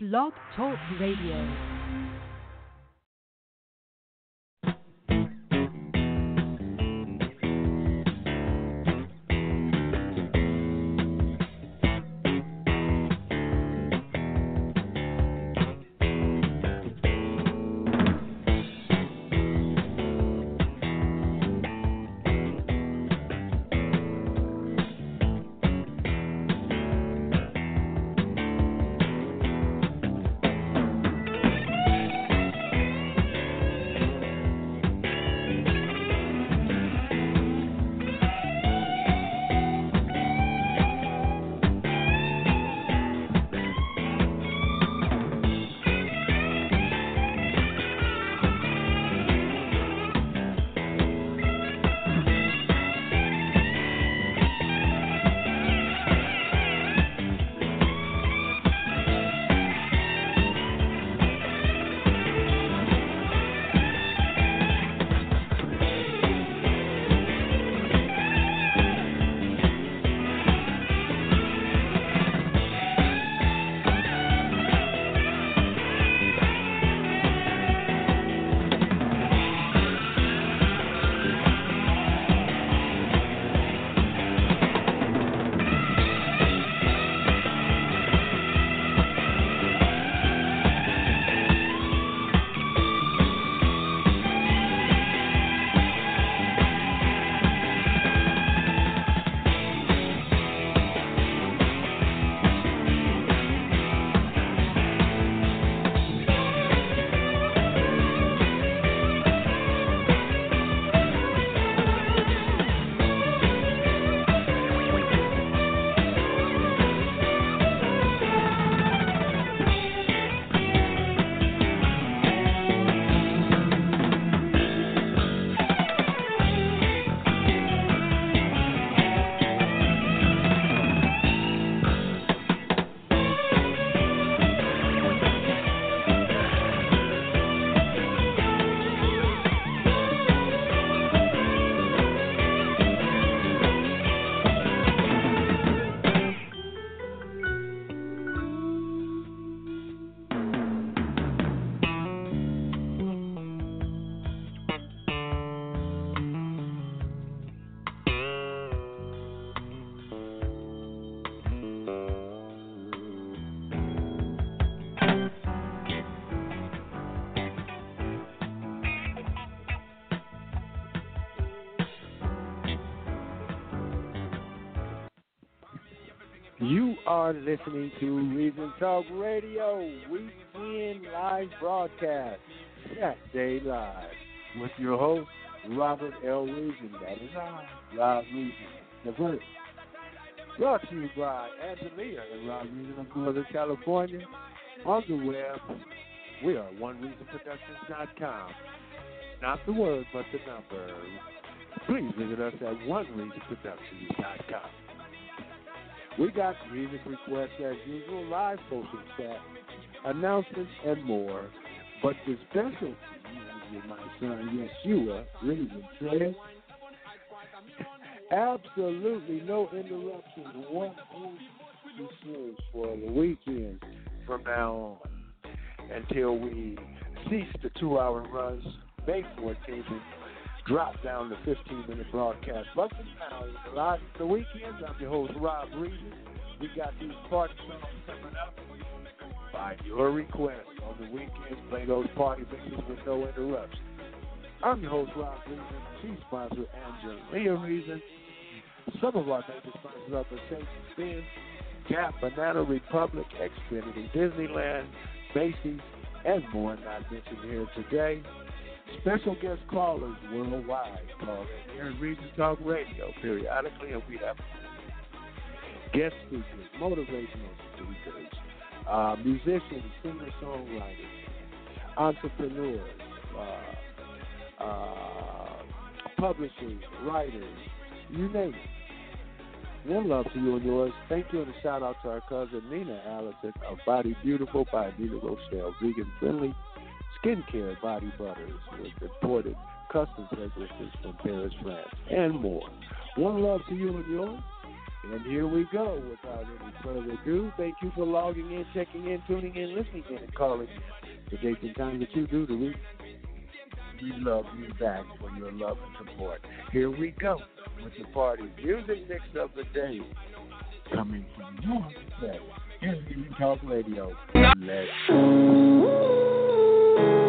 Blog Talk Radio. Are listening to Reason Talk Radio Weekend Live Broadcast, Saturday Live, with your host, Robert L. Reason. That is I, Rob Reason, the first. Brought to you by Angelia and Rob Reason of Northern California. On the web, we are OneReasonProductions.com. Not the word, but the number. Please visit us at OneReasonProductions.com. We got music requests as usual, live social chat, announcements, and more. But the specialty, as my son Yeshua Reason said, absolutely no interruptions. One shows for the weekend from now on until we cease the two-hour runs, May 14th, drop down to 15 minute broadcast. But now, a lot the weekends, I'm your host, Rob Reason. We got these party songs coming up. By your request on the weekends, play those party mixes with no interruptions. I'm your host, Rob Reason. Chief sponsor, Angelia Reason. Some of our major sponsors are Mercedes Benz, Gap, Banana Republic, Xfinity, Disneyland, Macy's, and more not mentioned here today. Special guest callers worldwide call here at Reason Talk Radio periodically, and we have guest speakers, motivational speakers, uh, musicians, singer songwriters, entrepreneurs, uh, uh, publishers, writers, you name it. One love to you and yours. Thank you and a shout out to our cousin Nina Allison of Body Beautiful by Nina Rochelle, vegan friendly skincare body butters with imported custom fragrances from Paris, France, and more. One love to you and yours. And here we go. Without any further ado, thank you for logging in, checking in, tuning in, listening in, and calling the dates and times that you do to reach. We love you back for your love and support. Here we go with the party music mix of the day coming from your set. Here's Talk Radio. Let's go. Gang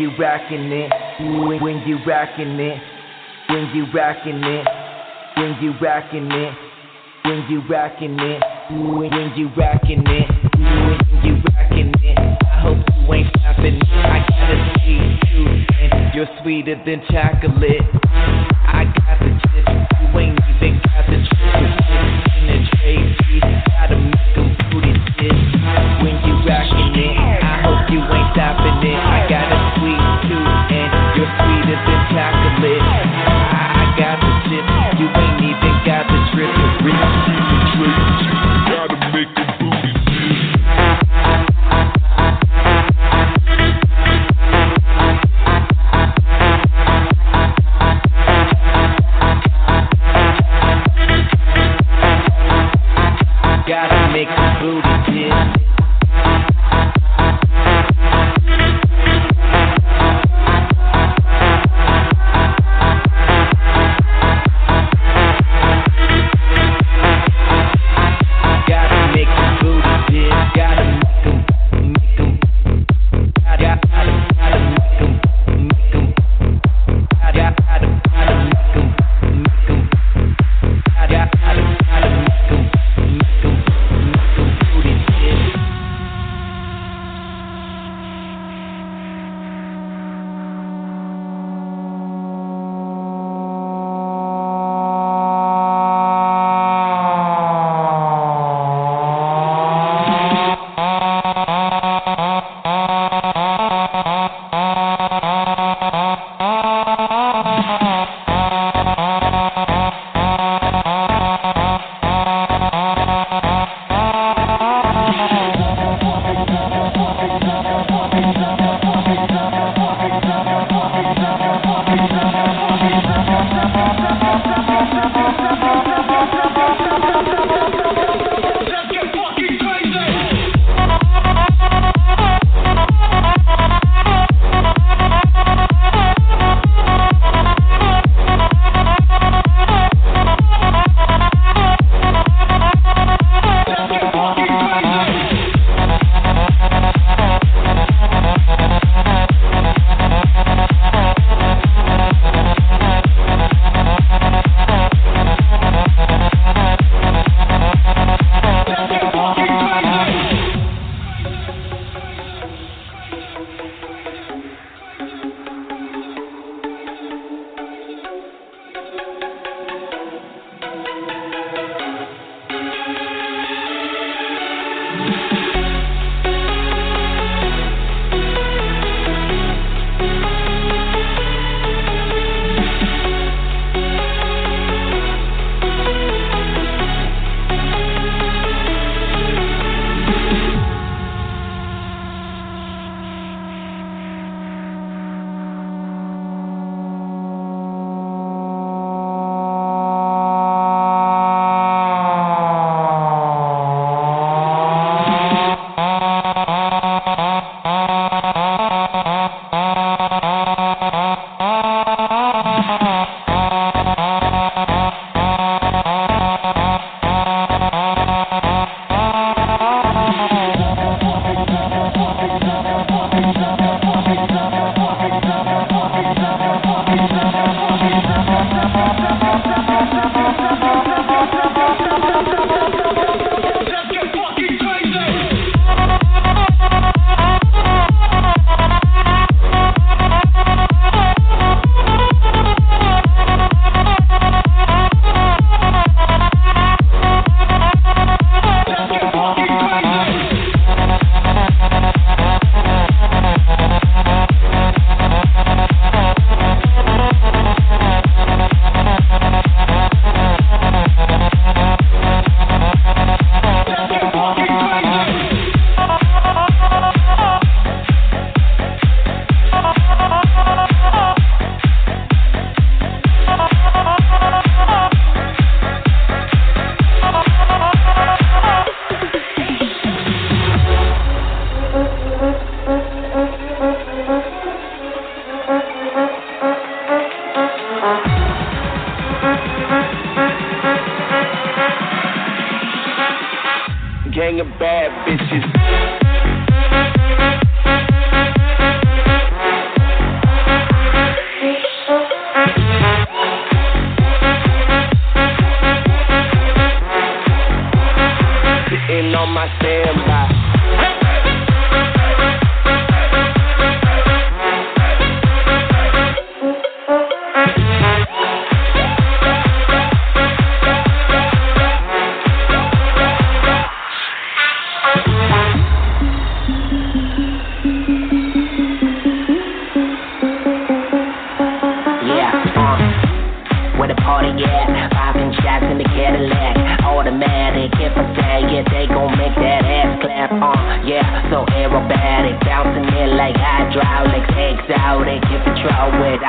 you rockin' it, when you rockin' it, when you rockin' it, when you rockin' it, when you rockin' it, when you rockin' it, when you rockin' it. I hope you ain't stopping. I gotta see you, and you're sweeter than chocolate.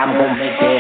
I'm gon' make that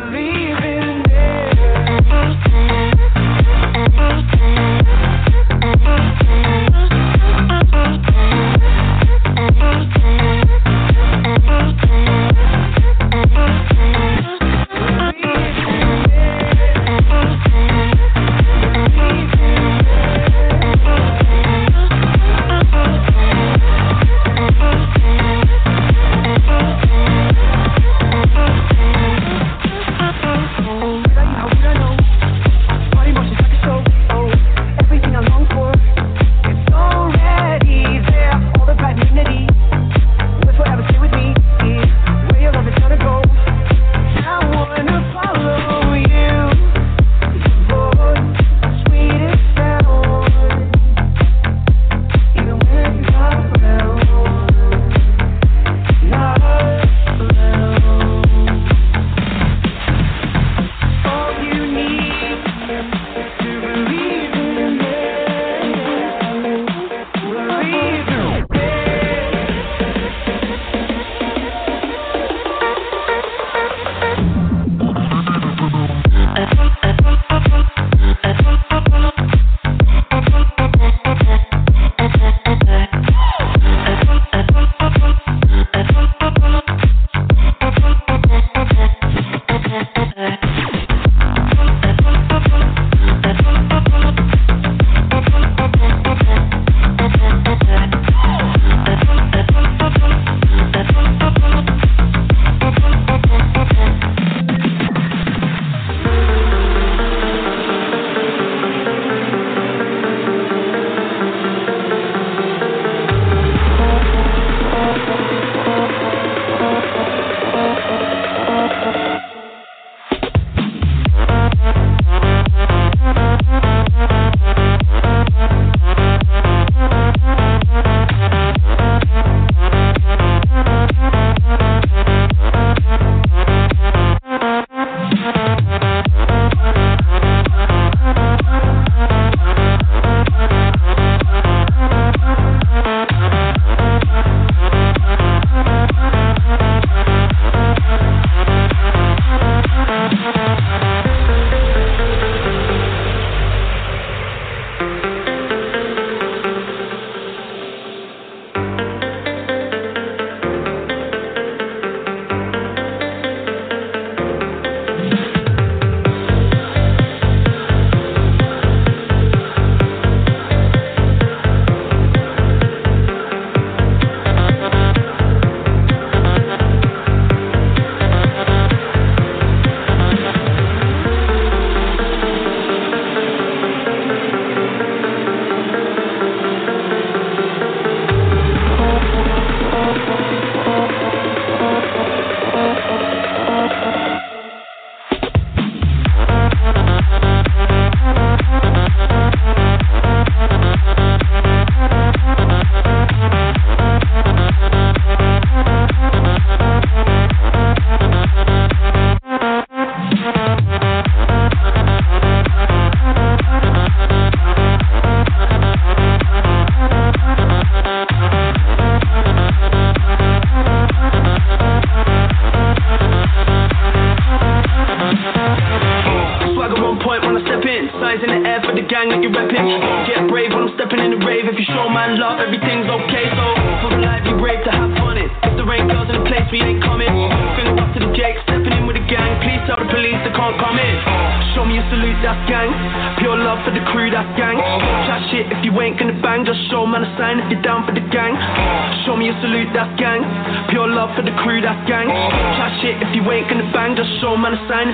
believe.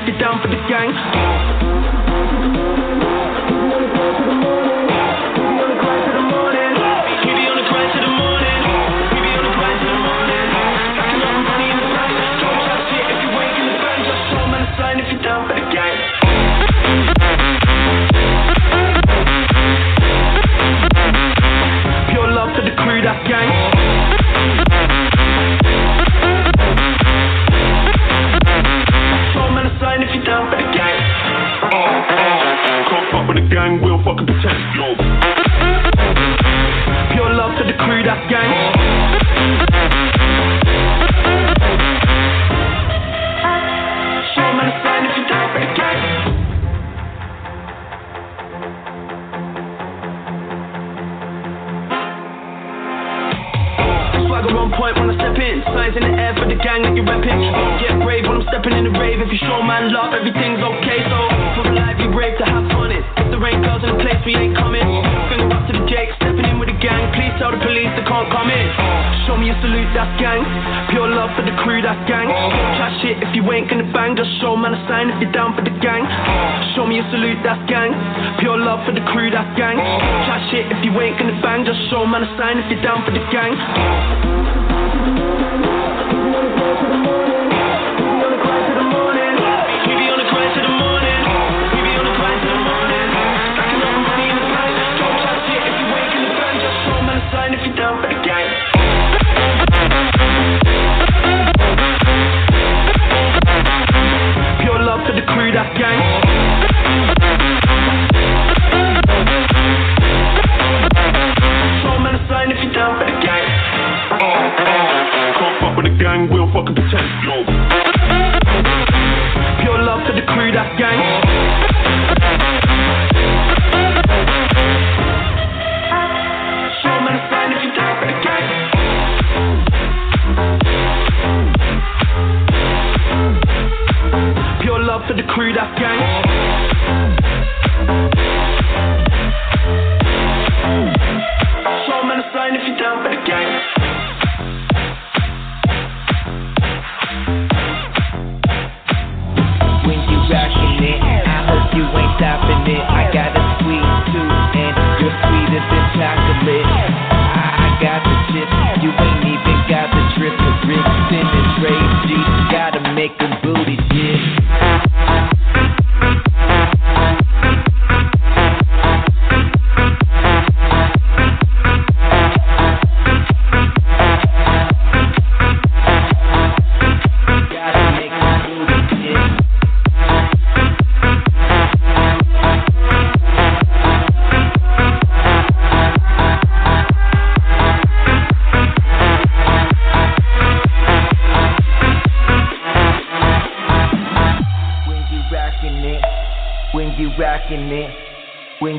it down for the gang.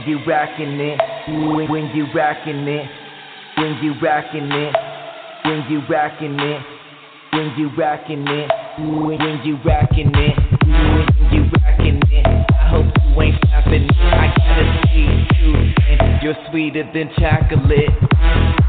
you rockin' it, when you rockin' it, when you rockin' it, when you rockin' it, when you rockin' it, when you rockin' it, when you rockin' it. I hope you ain't stopping. I gotta see you, and you're sweeter than chocolate.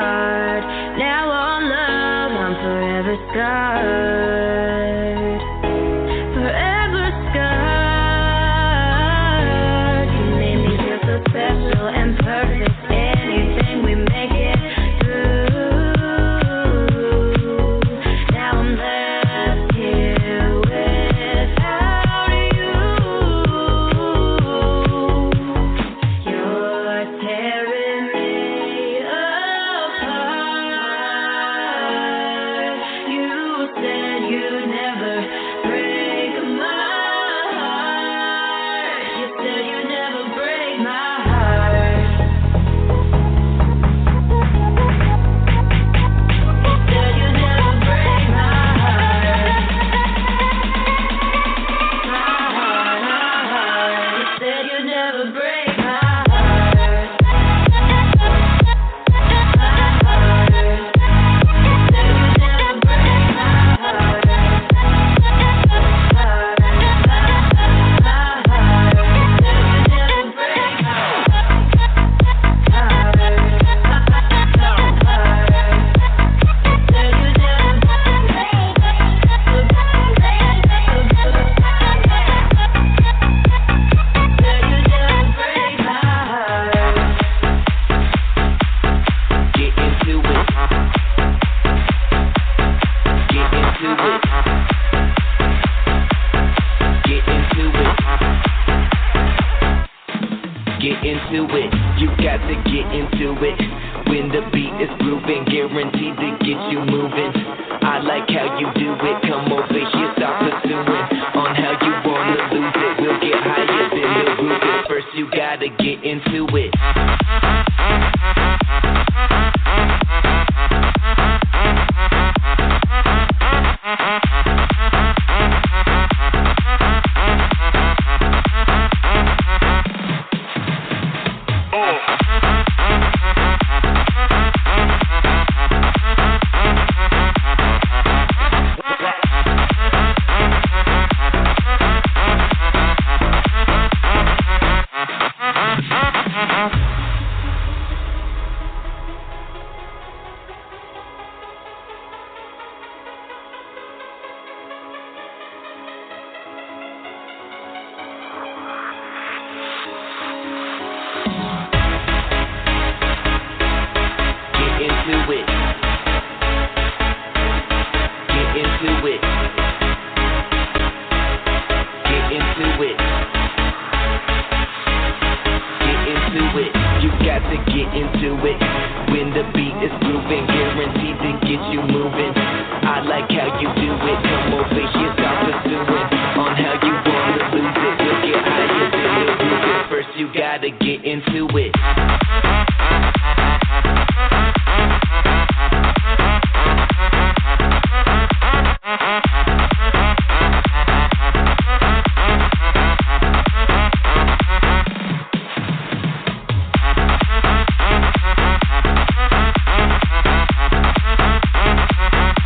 Now on love, I'm forever scarred.